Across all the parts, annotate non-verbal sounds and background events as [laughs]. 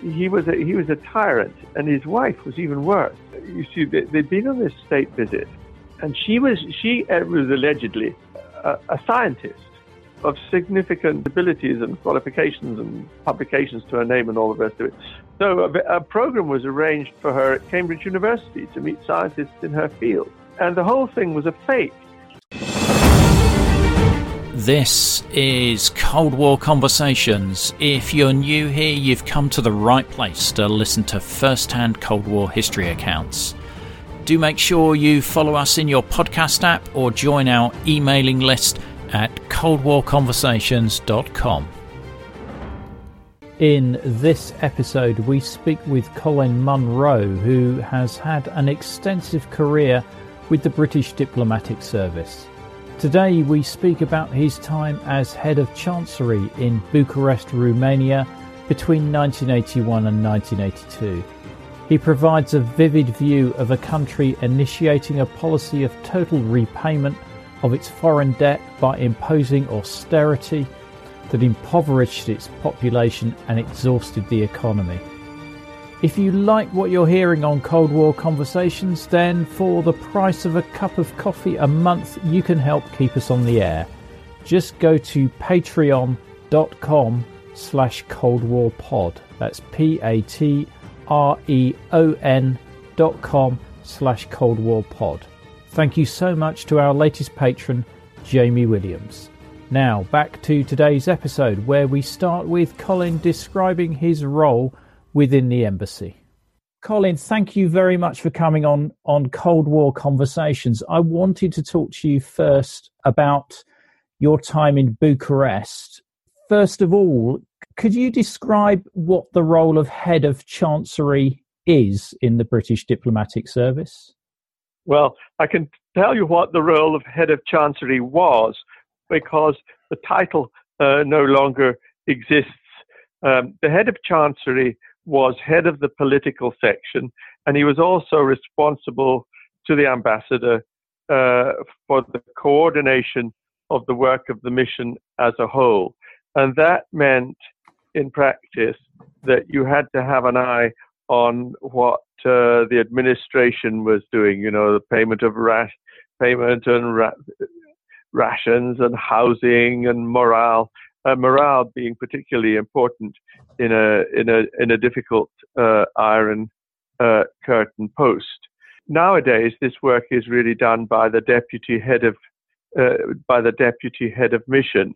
he was a, he was a tyrant, and his wife was even worse. You see, they, they'd been on this state visit, and she was she uh, was allegedly a, a scientist of significant abilities and qualifications and publications to her name and all the rest of it. So a, a, program was arranged for her at Cambridge University to meet scientists in her field. And the whole thing was a fake. This is Cold War Conversations. If you're new here, you've come to the right place to listen to first hand Cold War history accounts. Do make sure you follow us in your podcast app or join our emailing list at coldwarconversations.com. In this episode, we speak with Colin Munro, who has had an extensive career with the British Diplomatic Service. Today, we speak about his time as head of chancery in Bucharest, Romania between 1981 and 1982. He provides a vivid view of a country initiating a policy of total repayment of its foreign debt by imposing austerity that impoverished its population and exhausted the economy. If you like what you're hearing on Cold War Conversations, then for the price of a cup of coffee a month, you can help keep us on the air. Just go to patreon.com slash Cold War Pod. That's P-A-T-R-E-O-N dot com slash Cold War Pod. Thank you so much to our latest patron, Jamie Williams. Now, back to today's episode, where we start with Colin describing his role within the embassy. Colin, thank you very much for coming on on Cold War Conversations. I wanted to talk to you first about your time in Bucharest. First of all, could you describe what the role of head of chancery is in the British diplomatic service? Well, I can tell you what the role of head of chancery was because the title uh, no longer exists. Um, the head of chancery was head of the political section, and he was also responsible to the ambassador uh, for the coordination of the work of the mission as a whole. And that meant, in practice, that you had to have an eye on what uh, the administration was doing, you know, the payment of rash, payment and ra- rations and housing and morale uh, morale being particularly important in a in a in a difficult uh, iron uh, curtain post. Nowadays, this work is really done by the deputy head of uh, by the deputy head of mission,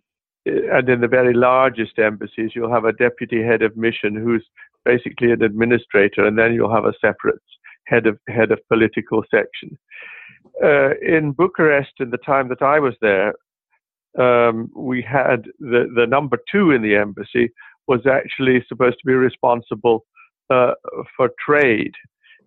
uh, and in the very largest embassies, you'll have a deputy head of mission who's basically an administrator, and then you'll have a separate head of head of political section. Uh, in Bucharest, in the time that I was there, um, we had the, the number two in the embassy was actually supposed to be responsible uh, for trade,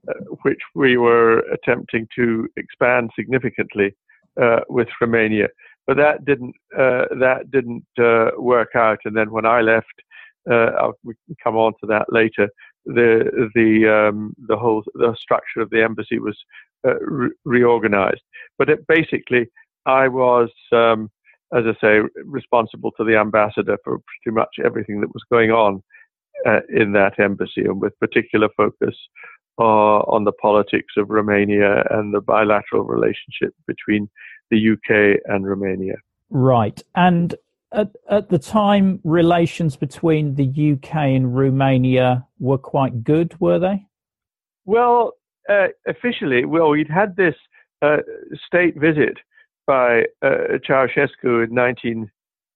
uh, which we were attempting to expand significantly uh, with Romania. But that didn't uh, that didn't uh, work out. And then when I left, uh, we can come on to that later. The the um, the whole the structure of the embassy was re- reorganized. But it, basically, I was um, as I say, responsible to the ambassador for pretty much everything that was going on uh, in that embassy, and with particular focus uh, on the politics of Romania and the bilateral relationship between the UK and Romania. Right. And at, at the time, relations between the UK and Romania were quite good, were they? Well, uh, officially, well, we'd had this uh, state visit by uh, Ceausescu in 19,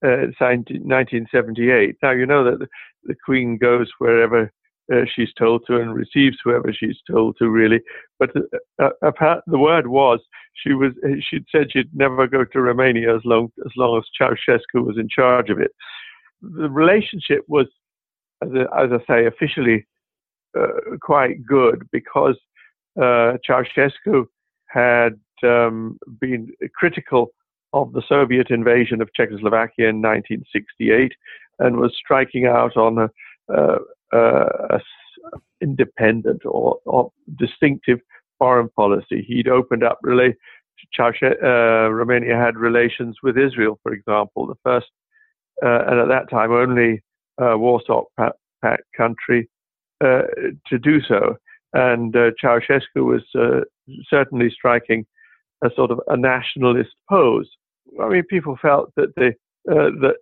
uh, 1978. Now, you know that the, Queen goes wherever uh, she's told to and receives whoever she's told to, really. But uh, uh, the word was she was she'd said she'd never go to Romania as long as long as Ceausescu was in charge of it. The relationship was, as, I, as I say, officially uh, quite good because Ceausescu had um, been critical of the Soviet invasion of Czechoslovakia in 1968 and was striking out on a, uh, uh, a independent or, or, distinctive foreign policy. He'd opened up rela- uh, Romania had relations with Israel, for example, the first uh, and at that time only Warsaw Pact country to do so. And Ceausescu was certainly striking a sort of a nationalist pose. I mean, people felt that the uh, that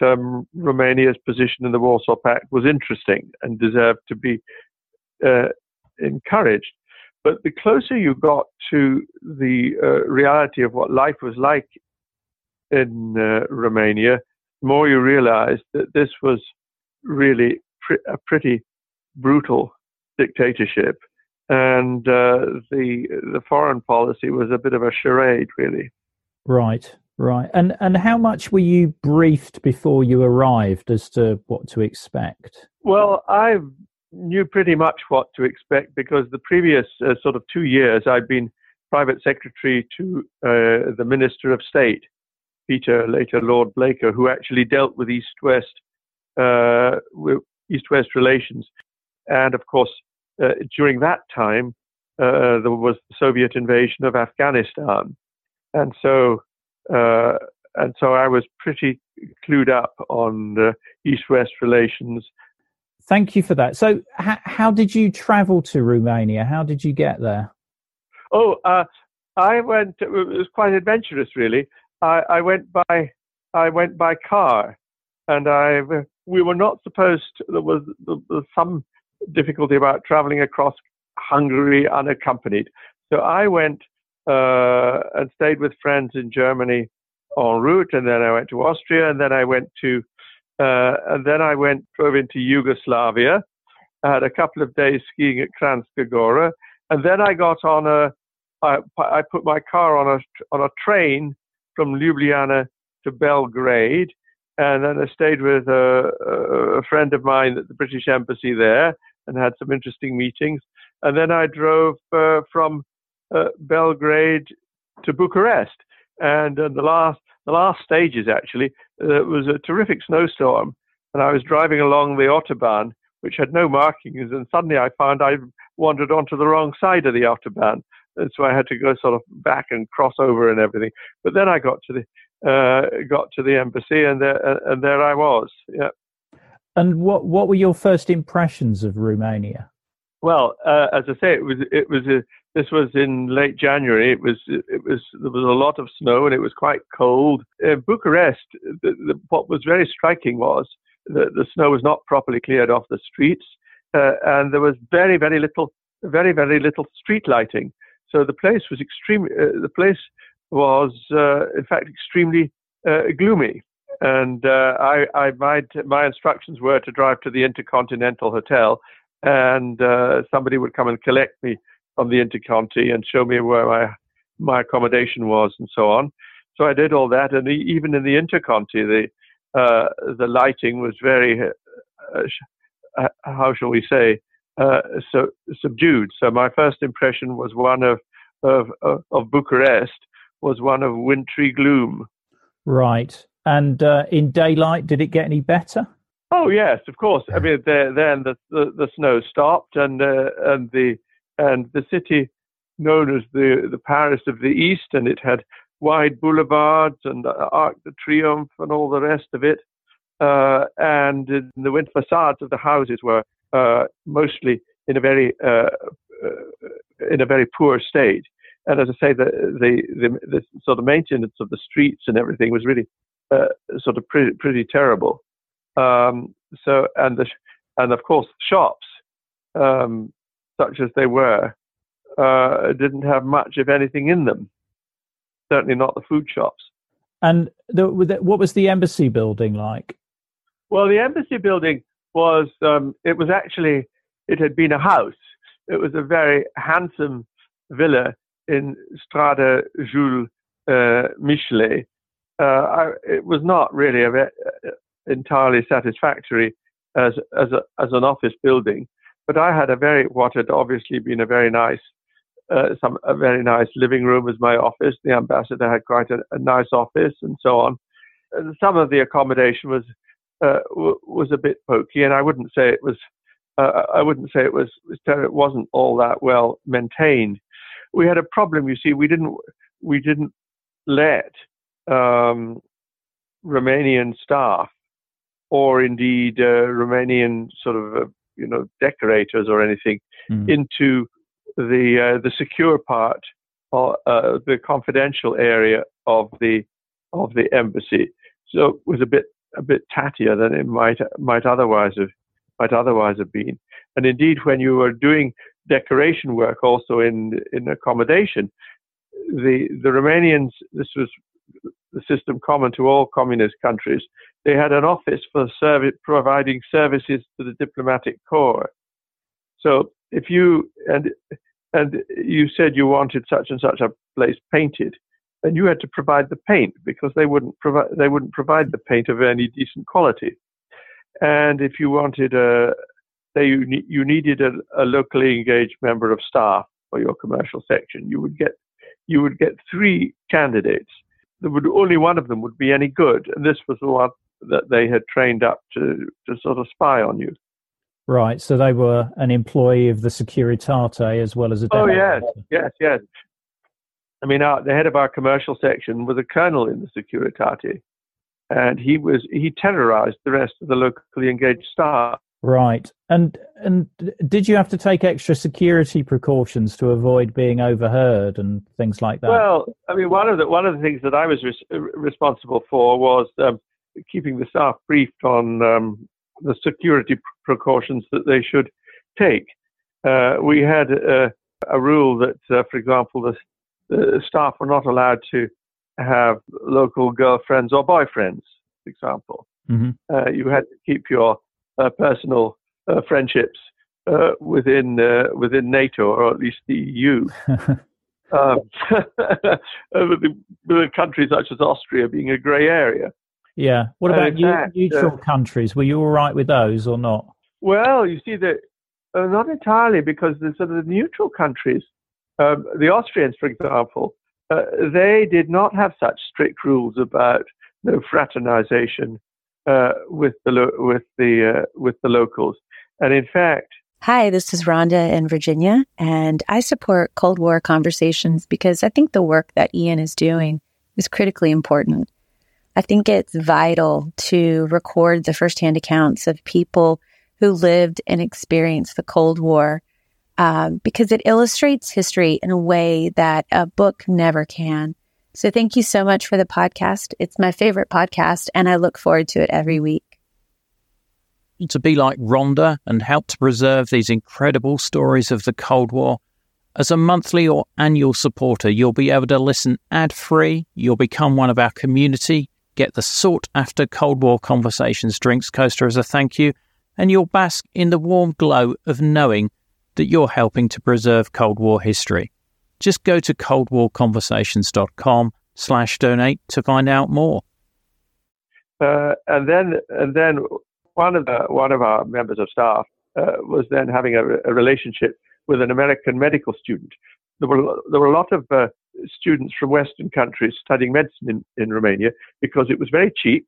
that um, Romania's position in the Warsaw Pact was interesting and deserved to be uh, encouraged. But the closer you got to the uh, reality of what life was like in uh, Romania, the more you realized that this was really pr- a pretty brutal dictatorship, and uh, the the foreign policy was a bit of a charade, really. Right, right. And and how much were you briefed before you arrived as to what to expect? Well, I knew pretty much what to expect because the previous uh, sort of two years I'd been private secretary to uh, the Minister of State, Peter, later Lord Blaker, who actually dealt with East-West uh, East-West relations. And of course, uh, during that time, uh, there was the Soviet invasion of Afghanistan, and so uh, and so I was pretty clued up on East-West relations. Thank you for that. So, h- how did you travel to Romania? How did you get there? Oh, uh, I went. It was quite adventurous, really. I, I went by. I went by car, and I. We were not supposed. To, there was, there was some difficulty about traveling across Hungary unaccompanied. So I went uh, and stayed with friends in Germany en route, and then I went to Austria, and then I went to, uh, and then I went drove into Yugoslavia. I had a couple of days skiing at Kranjska Gora, and then I got on a, I, I put my car on a on a train from Ljubljana to Belgrade, and then I stayed with a, a friend of mine at the British Embassy there, and had some interesting meetings. And then I drove uh, from uh, Belgrade to Bucharest. And uh, the last the last stages actually uh, was a terrific snowstorm, and I was driving along the autobahn, which had no markings, and suddenly I found I wandered onto the wrong side of the autobahn, and so I had to go sort of back and cross over and everything. But then I got to the uh, got to the embassy, and there and there I was. Yeah. And what what were your first impressions of Romania? Well, uh, as I say, it was it was a, this was in late January. It was it was there was a lot of snow and it was quite cold. In Bucharest, the, the, what was very striking was that the snow was not properly cleared off the streets, uh, and there was very very little very very little street lighting. So the place was extremely uh, the place was uh, in fact extremely uh, gloomy and uh, I, I my, my instructions were to drive to the Intercontinental Hotel, and uh, somebody would come and collect me from the Interconti and show me where my my accommodation was and so on. So I did all that, and even in the Interconti, the uh, the lighting was very, uh, uh, how shall we say, uh, so subdued. So my first impression was one of of, of Bucharest was one of wintry gloom. Right. And uh, in daylight, did it get any better? Oh yes, of course. I mean, then the, the, the snow stopped, and uh, and the and the city known as the the Paris of the East, and it had wide boulevards and Arc de Triomphe and all the rest of it. Uh, and the wind facades of the houses were uh, mostly in a very uh, uh, in a very poor state. And as I say, the, the the the sort of maintenance of the streets and everything was really uh, sort of pretty, pretty terrible. Um, so and the and of course shops, um, such as they were, uh, didn't have much of anything in them. Certainly not the food shops. And the, what was the embassy building like? Well, the embassy building was um, it was actually it had been a house. It was a very handsome villa in Strada Jules uh, Michelet, I, it was not really a, uh, entirely satisfactory as as a, as an office building. But I had a very what had obviously been a very nice uh, some a very nice living room as my office. The ambassador had quite a, a nice office and so on. And some of the accommodation was uh, w- was a bit pokey, and I wouldn't say it was. Uh, I wouldn't say it was. It wasn't all that well maintained. We had a problem. You see, we didn't we didn't let um, Romanian staff or indeed uh, Romanian sort of uh, you know, decorators or anything mm. into the uh, the secure part or uh, the confidential area of the of the embassy. So it was a bit a bit tattier than it might might otherwise have might otherwise have been. And indeed, when you were doing decoration work also in in accommodation, the the Romanians this was the system common to all communist countries. They had an office for service, providing services to the diplomatic corps. So if you and and you said you wanted such and such a place painted, then you had to provide the paint because they wouldn't provide they wouldn't provide the paint of any decent quality. And if you wanted a say you, you needed a, a locally engaged member of staff for your commercial section, you would get you would get three candidates. There would only one of them would be any good, and this was the one that they had trained up to to sort of spy on you. Right. So they were an employee of the Securitate as well as a. Oh yes, yes, yes. I mean, our, the head of our commercial section was a colonel in the Securitate, and he was he terrorized the rest of the locally engaged staff. Right. And and did you have to take extra security precautions to avoid being overheard and things like that? Well, I mean, one of the one of the things that I was res- responsible for was um, keeping the staff briefed on um, the security precautions that they should take. Uh, we had a, a rule that, uh, for example, the, the, staff were not allowed to have local girlfriends or boyfriends, for example. Mm-hmm. Uh, you had to keep your uh, personal uh, friendships uh, within within NATO or at least the EU. [laughs] um, [laughs] with, the, with countries such as Austria being a grey area. Yeah. What about fact, neutral uh, countries? Were you all right with those or not? Well, you see that uh, not entirely because the sort of the neutral countries, um, the Austrians, for example, uh, they did not have such strict rules about no fraternization uh, with the lo- with the uh, with the locals, and in fact. Hi, this is Rhonda in Virginia, and I support Cold War conversations because I think the work that Ian is doing is critically important. I think it's vital to record the firsthand accounts of people who lived and experienced the Cold War um, because it illustrates history in a way that a book never can. So thank you so much for the podcast. It's my favorite podcast, and I look forward to it every week. To be like Rhonda and help to preserve these incredible stories of the Cold War, as a monthly or annual supporter, you'll be able to listen ad free. You'll become one of our community Get the sought after Cold War Conversations drinks coaster as a thank you, and you'll bask in the warm glow of knowing that you're helping to preserve Cold War history. Just go to coldwarconversations.com slash donate to find out more. Uh, and then, and then one of the, one of our members of staff uh, was then having a, a, relationship with an American medical student. There were there were a lot of uh, students from Western countries studying medicine in, in Romania because it was very cheap.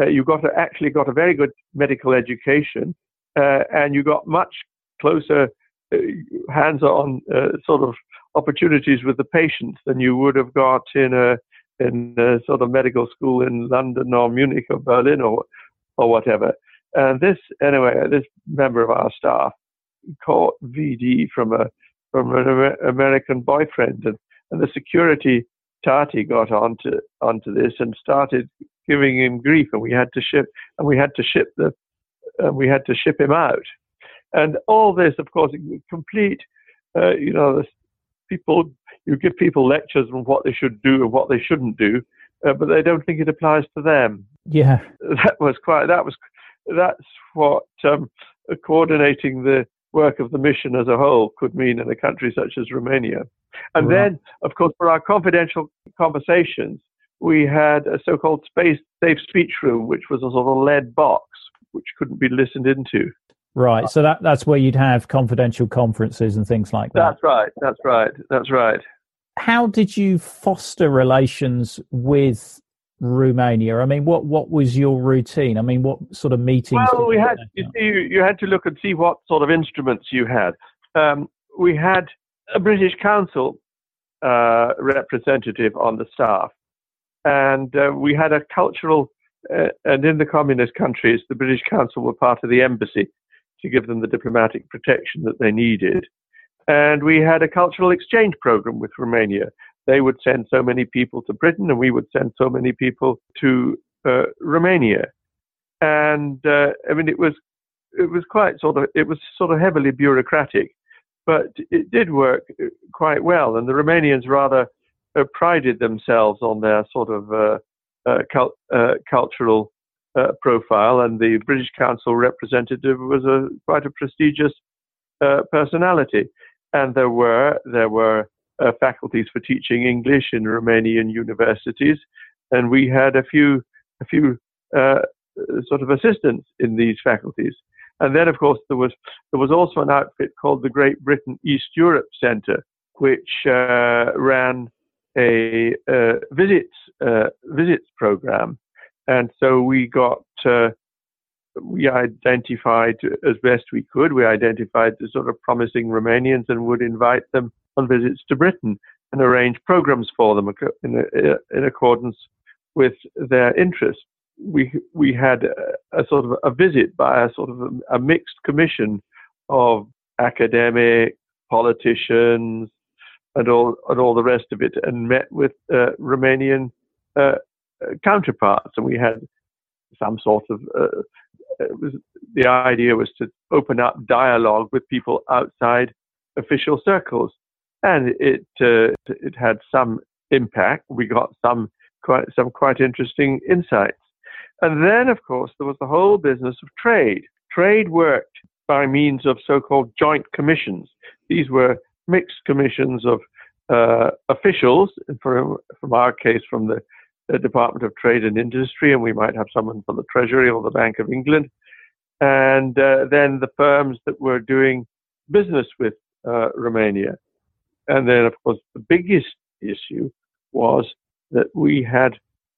Uh, you got a, actually got a very good medical education, uh, and you got much closer uh, hands-on sort of opportunities with the patients than you would have got in a in a sort of medical school in London or Munich or Berlin or or whatever. And this anyway, this member of our staff caught VD from a from an American boyfriend and and the security Tati got onto onto this and started giving him grief, and we had to ship and we had to ship the uh, we had to ship him out, and all this, of course, complete. Uh, you know, people you give people lectures on what they should do and what they shouldn't do, uh, but they don't think it applies to them. Yeah, [laughs] that was quite. That was that's what um, coordinating the work of the mission as a whole could mean in a country such as Romania. And right. then, of course, for our confidential conversations, we had a so-called space safe speech room, which was a sort of lead box which couldn't be listened into. Right. So that that's where you'd have confidential conferences and things like that. That's right. That's right. That's right. How did you foster relations with Romania? I mean, what what was your routine? I mean, what sort of meetings? Well, we had you see, you had to look and see what sort of instruments you had. Um, we had a British Council uh, representative on the staff, and uh, we had a cultural. Uh, and in the communist countries, the British Council were part of the embassy, to give them the diplomatic protection that they needed. And we had a cultural exchange program with Romania. They would send so many people to Britain, and we would send so many people to uh, Romania. And uh, I mean, it was it was quite sort of it was sort of heavily bureaucratic, but it did work uh, quite well. And the Romanians rather uh, prided themselves on their sort of uh, uh, cult, cultural profile, and the British Council representative was a quite a prestigious personality. And there were there were faculties for teaching English in Romanian universities, and we had a few a few sort of assistants in these faculties. And then, of course, there was there was also an outfit called the Great Britain East Europe Centre, which uh, ran a uh, visits uh, visits program, and so we got uh, we identified as best we could. We identified the sort of promising Romanians and would invite them on visits to Britain and arrange programs for them in, in accordance with their interests we we had a, a, sort of a visit by a sort of a, a mixed commission of academic politicians and all and all the rest of it, and met with uh, Romanian uh, counterparts, and we had some sort of. Uh, was, the idea was to open up dialogue with people outside official circles, and it uh, it had some impact. We got some quite some quite interesting insights. And then, of course, there was the whole business of trade. Trade worked by means of so called joint commissions. These were mixed commissions of uh, officials, from, from our case, from the, the, Department of Trade and Industry, and we might have someone from the Treasury or the Bank of England, and uh, then the firms that were doing business with uh, Romania. And then, of course, the biggest issue was that we had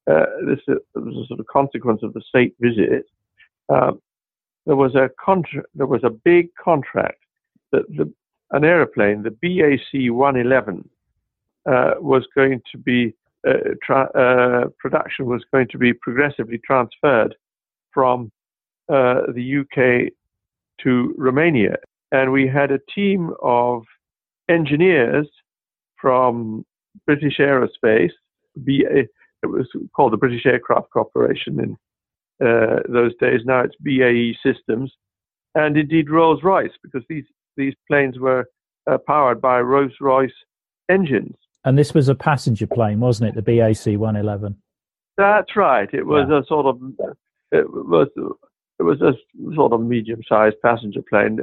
uh, this was a sort of consequence of the state visit. Um, there was a contra- there was a big contract that the, an aeroplane, the BAC 111, uh, was going to be uh, tra- uh, production was going to be progressively transferred from uh, the UK to Romania, and we had a team of engineers from British Aerospace, BA, it was called the British Aircraft Corporation in uh, those days. Now it's BAE Systems, and indeed Rolls Royce, because these these planes were uh, powered by Rolls Royce engines. And this was a passenger plane, wasn't it? The BAC 111. That's right. It was yeah. a sort of it was it was a sort of medium-sized passenger plane,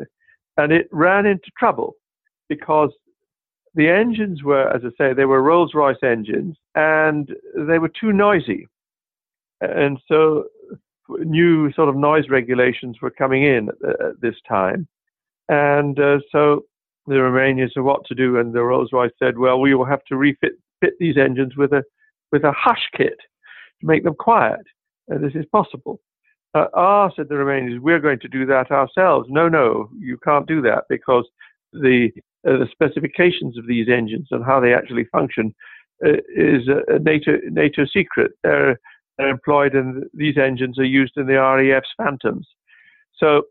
and it ran into trouble because the engines were, as I say, they were Rolls Royce engines and they were too noisy. And so new sort of noise regulations were coming in at, this time. And uh, so the Romanians said what to do, and the Rolls Royce said, well, we will have to refit fit these engines with a with a hush kit to make them quiet. And this is possible. Uh, ah, said the Romanians, we're going to do that ourselves. No, no, you can't do that because the uh, the specifications of these engines and how they actually function uh, is a, NATO NATO secret. They're, they're employed and these engines are used in the RAF's Phantoms. So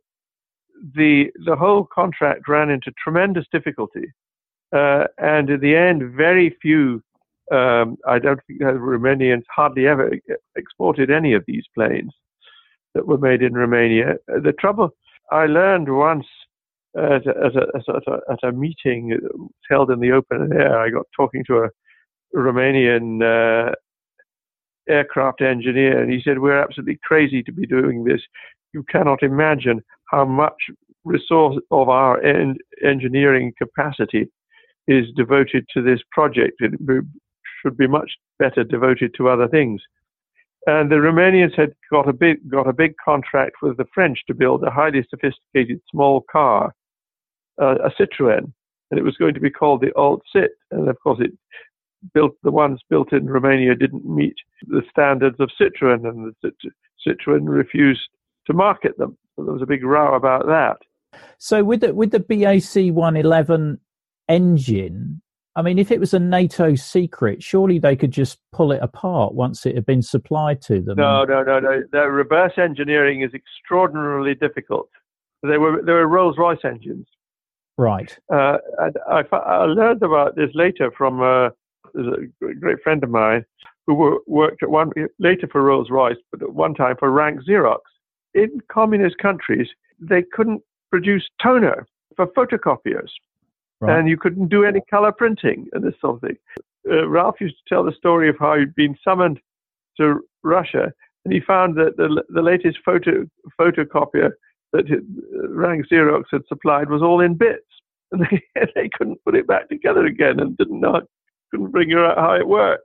the the whole contract ran into tremendous difficulty, uh, and in the end, very few. Um, I don't think the Romanians hardly ever exported any of these planes that were made in Romania. The trouble I learned once at a, at a, at a, at a meeting held in the open air. I got talking to a Romanian uh, aircraft engineer, and he said, We're absolutely crazy to be doing this. You cannot imagine how much resource of our en- engineering capacity is devoted to this project. It should be much better devoted to other things. And the Romanians had got a big got a big contract with the French to build a highly sophisticated small car uh, a Citroen, and it was going to be called the Alt Cit. And of course, it built the ones built in Romania didn't meet the standards of Citroen, and the Citroen refused to market them. So there was a big row about that. So with the with the BAC 111 engine, I mean, if it was a NATO secret, surely they could just pull it apart once it had been supplied to them. No, no, no, no. The reverse engineering is extraordinarily difficult. They were they were Rolls Royce engines. Right. Uh, and I, I, learned about this later from uh, a great friend of mine who worked at one later for Rolls Royce, but at one time for Rank Xerox. In communist countries, they couldn't produce toner for photocopiers, right. and you couldn't do any color printing and this sort of thing. Uh, Ralph used to tell the story of how he'd been summoned to Russia, and he found that the, the latest photo photocopier that Rank Xerox had supplied was all in bits, [laughs] and they, they couldn't put it back together again, and didn't know, couldn't figure out how it worked.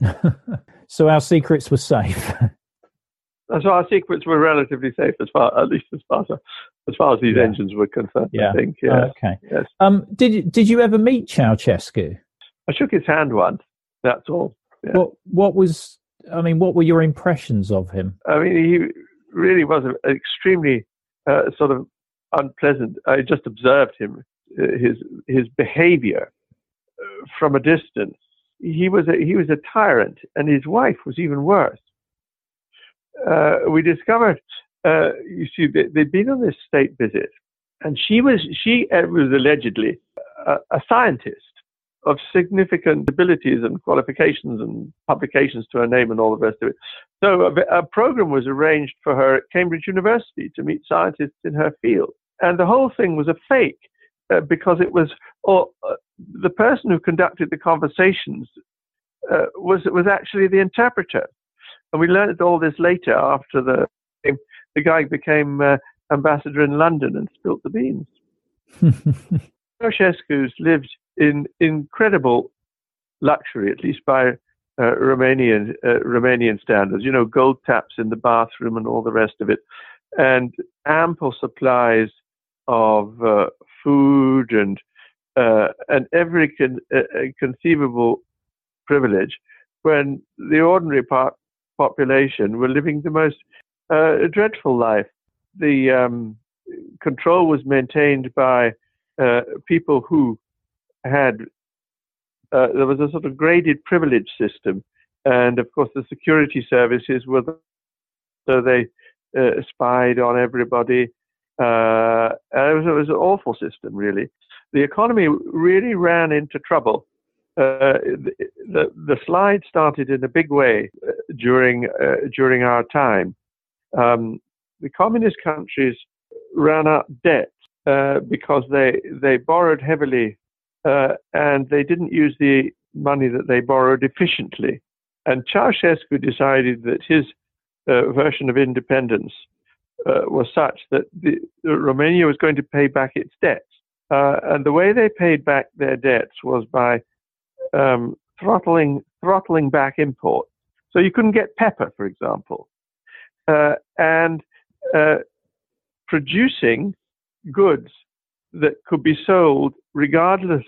[laughs] so our secrets were safe. [laughs] so our secrets were relatively safe, as far at least as far as as far as these yeah. engines were concerned. Yeah. I think. Yes. okay. Yes. Um, did did you ever meet Ceausescu? I shook his hand once. That's all. Yeah. What what was? I mean, what were your impressions of him? I mean, he really was an extremely uh, sort of unpleasant. I just observed him, uh, his his behavior uh, from a distance. He was a, he was a tyrant, and his wife was even worse. Uh, we discovered, uh, you see, they, had been on this state visit, and she was she was allegedly a, a scientist of significant abilities and qualifications and publications to her name and all the rest of it. So a, a, program was arranged for her at Cambridge University to meet scientists in her field. And the whole thing was a fake uh, because it was, or uh, the person who conducted the conversations uh, was, was actually the interpreter. And we learned all this later after the, the guy became uh, ambassador in London and spilt the beans. [laughs] Ceausescu's lived in incredible luxury, at least by uh, Romanian uh, Romanian standards. You know, gold taps in the bathroom and all the rest of it, and ample supplies of uh, food and uh, and every con- uh, uh, conceivable privilege. When the ordinary part population were living the most dreadful life, the um, control was maintained by people who had uh, there was a sort of graded privilege system, and of course the security services were the, so they uh, spied on everybody. Uh, it, was, it was an awful system, really. The economy really ran into trouble. Uh, the, the, slide started in a big way uh, during uh, during our time. Um, the communist countries ran up debt because they they borrowed heavily uh, and they didn't use the money that they borrowed efficiently. And Ceausescu decided that his uh, version of independence uh, was such that the, Romania was going to pay back its debts. Uh, and the way they paid back their debts was by um, throttling throttling back imports. So you couldn't get pepper, for example, uh, and uh, producing goods that could be sold regardless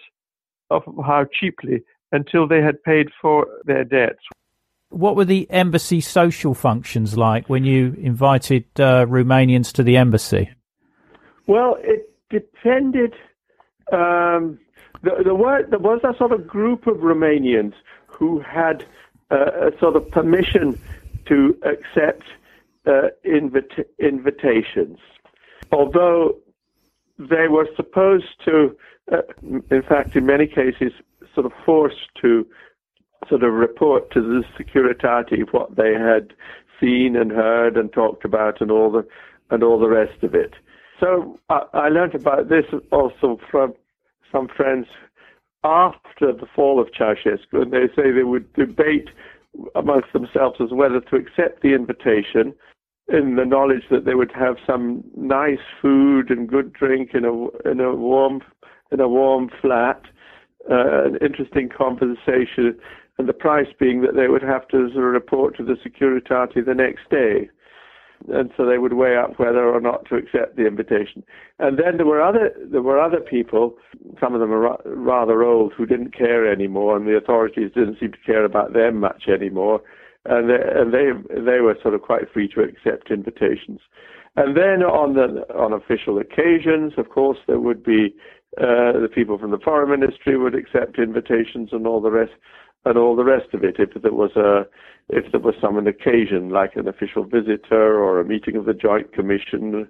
of how cheaply until they had paid for their debts. What were the embassy social functions like when you invited uh, Romanians to the embassy? Well, it depended. Um, there, there, was a sort of group of Romanians who had uh, a sort of permission to accept uh, invita- invitations. Although they were supposed to, uh, in fact, in many cases, sort of forced to sort of report to the Securitate what they had seen and heard and talked about and all the and all the rest of it. So I, I learned about this also from some friends after the fall of Ceausescu, and they say they would debate amongst themselves as whether to accept the invitation in the knowledge that they would have some nice food and good drink in a in a warm in a warm flat, uh, an interesting conversation, and the price being that they would have to report to the Securitate the next day. And so they would weigh up whether or not to accept the invitation. And then there were other there were other people, some of them are ra- rather old, who didn't care anymore, and the authorities didn't seem to care about them much anymore and they, and they they were sort of quite free to accept invitations. And then on the on official occasions, of course, there would be uh, the people from the foreign ministry would accept invitations and all the rest and all the rest of it. If there was a if there was some occasion like an official visitor or a meeting of the Joint Commission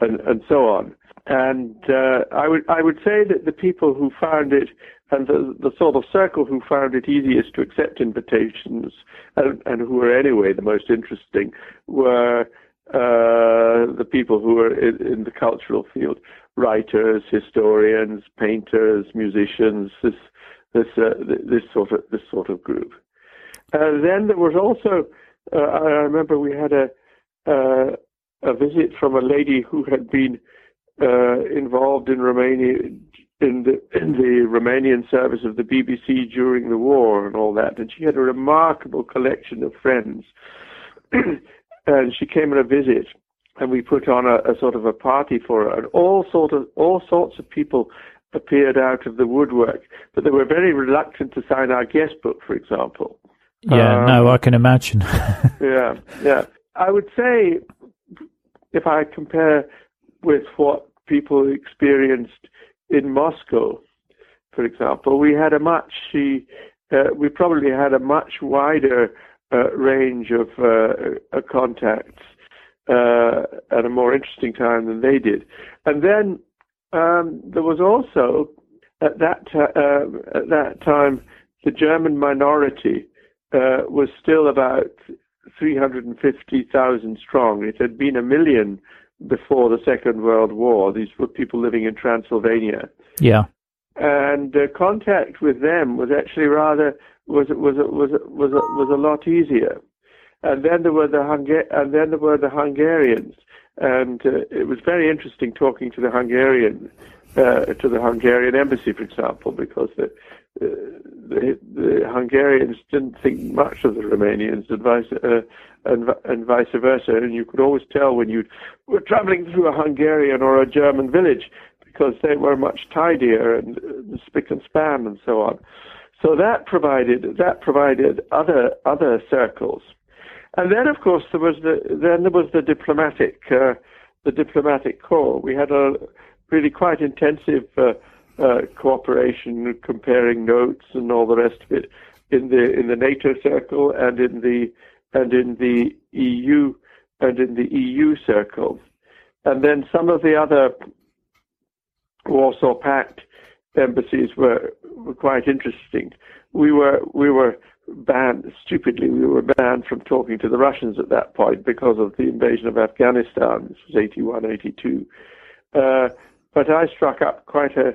and, and so on. And uh, I would I would say that the people who found it and the, the sort of circle who found it easiest to accept invitations and, and who were anyway the most interesting were uh, the people who were in, in, the cultural field, writers, historians, painters, musicians, this this uh, this sort of this sort of group. And then there was also uh, I remember we had a uh, a visit from a lady who had been uh, involved in Romania in the in the Romanian service of the BBC during the war and all that, and she had a remarkable collection of friends. [clears throat] and she came on a visit, and we put on a, a, sort of a party for her, and all sort of all sorts of people appeared out of the woodwork, but they were very reluctant to sign our guest book, for example. Yeah, um, no, I can imagine. [laughs] yeah, yeah. I would say, if I compare with what people experienced in Moscow, for example, we had a much uh, we probably had a much wider uh, range of uh, contacts uh, at a more interesting time than they did. And then um, there was also at that uh, at that time the German minority uh, was still about 350,000 strong. It had been a million before the Second World War. These were people living in Transylvania. Yeah. And uh, contact with them was actually rather was was was was was a lot easier. And then there were the Hunga- and then there were the Hungarians, and uh, it was very interesting talking to the Hungarian uh, to the Hungarian embassy, for example, because the, uh, the, the Hungarians didn't think much of the Romanians, and vice, uh, and, and vice versa. And you could always tell when you were traveling through a Hungarian or a German village because they were much tidier and uh, spick and span and so on. So that provided that provided other other circles, and then of course there was the then there was the diplomatic uh, the diplomatic corps. We had a really quite intensive uh, uh, cooperation, comparing notes and all the rest of it in the in the NATO circle and in the and in the EU and in the EU circle, and then some of the other Warsaw Pact embassies were, were quite interesting. We were we were banned stupidly. We were banned from talking to the Russians at that point because of the invasion of Afghanistan. This was 81, 82. Uh, but I struck up quite a,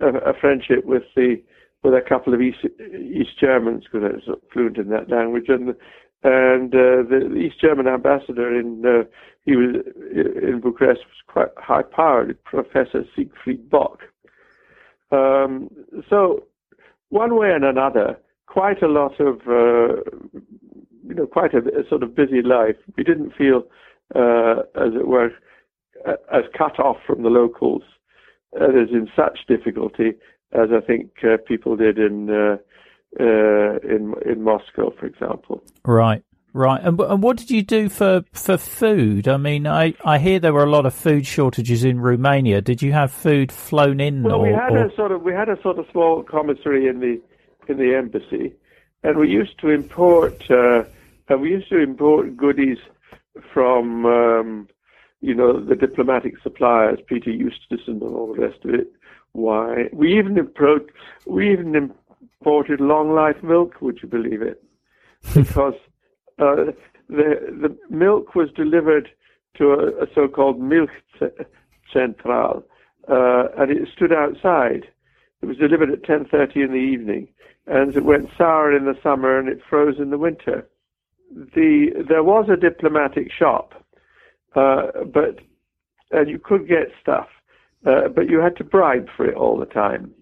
a, a, friendship with the with a couple of East East Germans because I was fluent in that language, and and uh, the East German ambassador in uh, he was in Bucharest was quite high powered, Professor Siegfried Bock. Um, so one way and another, quite a lot of uh, you know quite a, a, sort of busy life. We didn't feel, uh, as it were, as cut off from the locals as in such difficulty as I think uh, people did in uh, uh, in in Moscow, for example. Right. Right, and, and what did you do for, for food? I mean, I, I hear there were a lot of food shortages in Romania. Did you have food flown in? Well, or, we had or... a sort of we had a sort of small commissary in the in the embassy, and we used to import uh, and we used to import goodies from um, you know the diplomatic suppliers, Peter Justesen and all the rest of it. Why we even import we even imported long life milk. Would you believe it? Because uh, the the milk was delivered to a, a so-called milk central, uh, and it stood outside. It was delivered at 10:30 in the evening, and it went sour in the summer and it froze in the winter. The there was a diplomatic shop, uh, but and you could get stuff, uh, but you had to bribe for it all the time.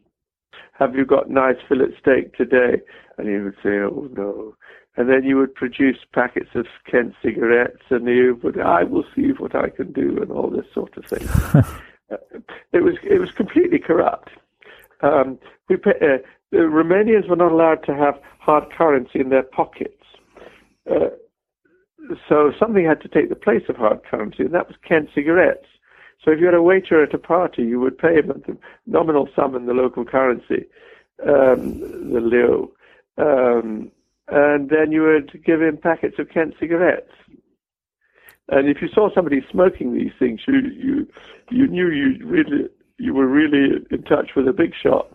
Have you got nice fillet steak today? And he would say, "Oh no." and then you would produce packets of Kent cigarettes, and you would, I will see what I can do, and all this sort of thing. [laughs] uh, it was it was completely corrupt. Um, we uh, the Romanians were not allowed to have hard currency in their pockets, uh, so something had to take the place of hard currency, and that was Kent cigarettes. So if you had a waiter at a party, you would pay him a nominal sum in the local currency, um, the leu. Um, and then you would give him packets of Kent cigarettes. And if you saw somebody smoking these things, you you you knew you really you were really in touch with a big shot.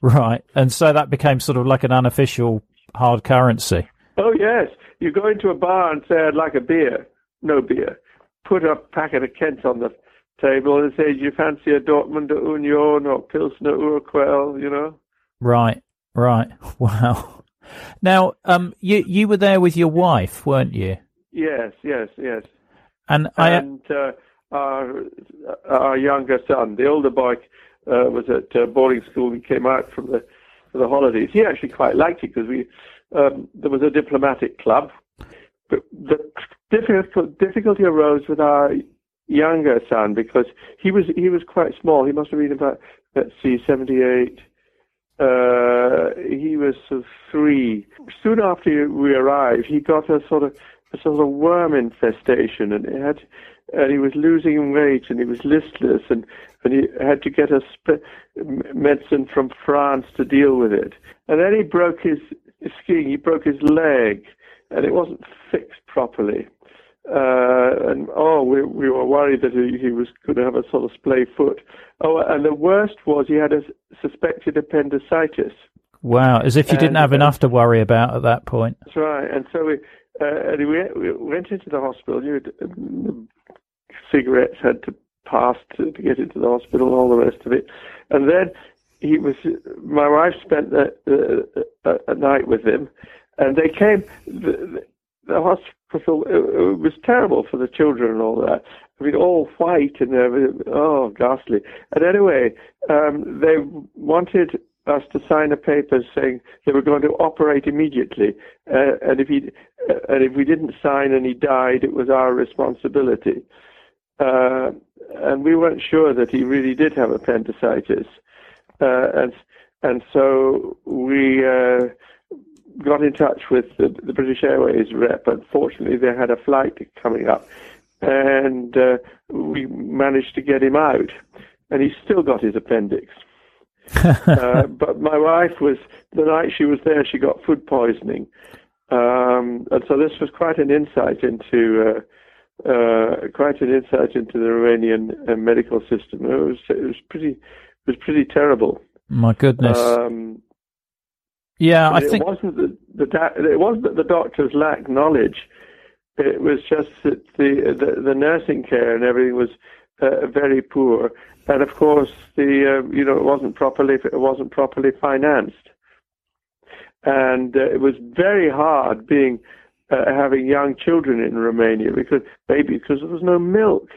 [laughs] Right, and so that became sort of like an unofficial hard currency. Oh yes, you go into a bar and say I'd like a beer, no beer. Put a packet of Kent on the table and say, do you fancy a Dortmunder Union or Pilsner Urquell? You know. Right, right. [laughs] Wow. Now, um, you you were there with your wife, weren't you? Yes, yes, yes. And I and uh, our our younger son, the older boy, uh, was at uh, boarding school. He came out from the for the holidays. He actually quite liked it because we um, there was a diplomatic club. But the difficult, difficulty arose with our younger son because he was he was quite small. He must have been about let's see, seventy eight. Uh, he was three. Soon after we arrived, he got a sort of a sort of worm infestation, and it had and he was losing weight and he was listless and, and he had to get a sp- medicine from France to deal with it. And then he broke his, his skiing, he broke his leg and it wasn't fixed properly. Uh, and oh, we, we were worried that he, he was going to have a sort of splay foot. Oh, and the worst was he had a suspected appendicitis. Wow, as if you and, didn't have enough to worry about at that point. That's right. And so we, uh, and we, we went into the hospital. You, cigarettes had to pass to, to get into the hospital and all the rest of it. And then he was, my wife spent the, uh, a night with him, and they came. The, the hospital it, it was terrible for the children and all that. I mean, all white and everything. Oh, ghastly. And anyway, um, they wanted us to sign a paper saying they were going to operate immediately, uh, and if he uh, and if we didn't sign and he died, it was our responsibility. Uh, and we weren't sure that he really did have appendicitis, uh, and and so we uh, got in touch with the, the, British Airways rep. Unfortunately, they had a flight coming up, and uh, we managed to get him out, and he still got his appendix. [laughs] uh, but my wife was the night she was there, she got food poisoning, um, and so this was quite an insight into uh, quite an insight into the Romanian uh, medical system. It was it was pretty it was pretty terrible. My goodness. Um, yeah, I it think wasn't the, the it wasn't that the doctors lacked knowledge. It was just that the the, the nursing care and everything was uh, very poor, and of course the uh, you know it wasn't properly it wasn't properly financed, and uh, it was very hard being uh, having young children in Romania because maybe because there was no milk.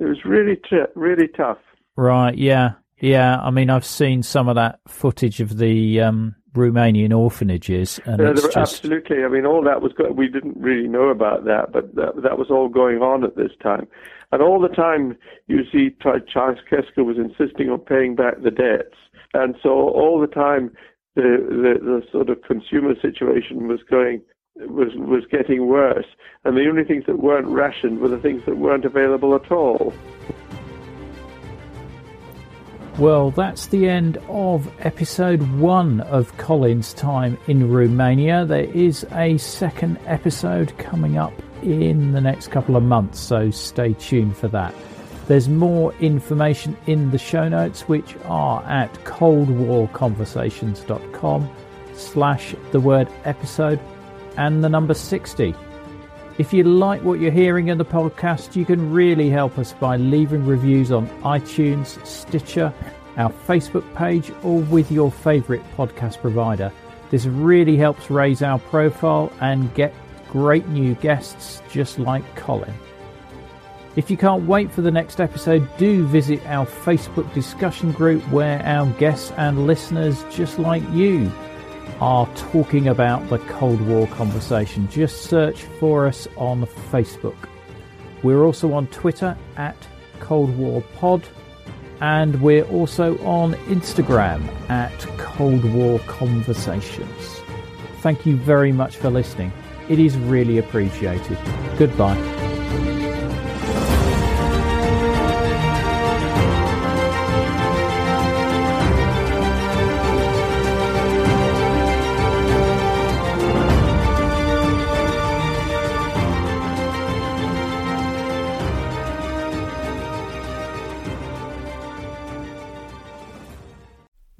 It was really t- really tough. Right. Yeah. Yeah. I mean, I've seen some of that footage of the um, Romanian orphanages, and uh, just... absolutely. I mean, all that was go- we didn't really know about that, but that, that was all going on at this time, and all the time you see Ceausescu was insisting on paying back the debts, and so all the time the the, the sort of consumer situation was going was was getting worse, and the only things that weren't rationed were the things that weren't available at all. Well, that's the end of episode one of Colin's time in Romania. There is a second episode coming up in the next couple of months, so stay tuned for that. There's more information in the show notes, which are at coldwarconversations.com slash the word episode and the number 60. If you like what you're hearing in the podcast, you can really help us by leaving reviews on iTunes, Stitcher, our Facebook page, or with your favourite podcast provider. This really helps raise our profile and get great new guests just like Colin. If you can't wait for the next episode, do visit our Facebook discussion group where our guests and listeners, just like you, are talking about the Cold War conversation. Just search for us on Facebook. We're also on Twitter at Cold War Pod, and we're also on Instagram at Cold War Conversations. Thank you very much for listening. It is really appreciated. Goodbye.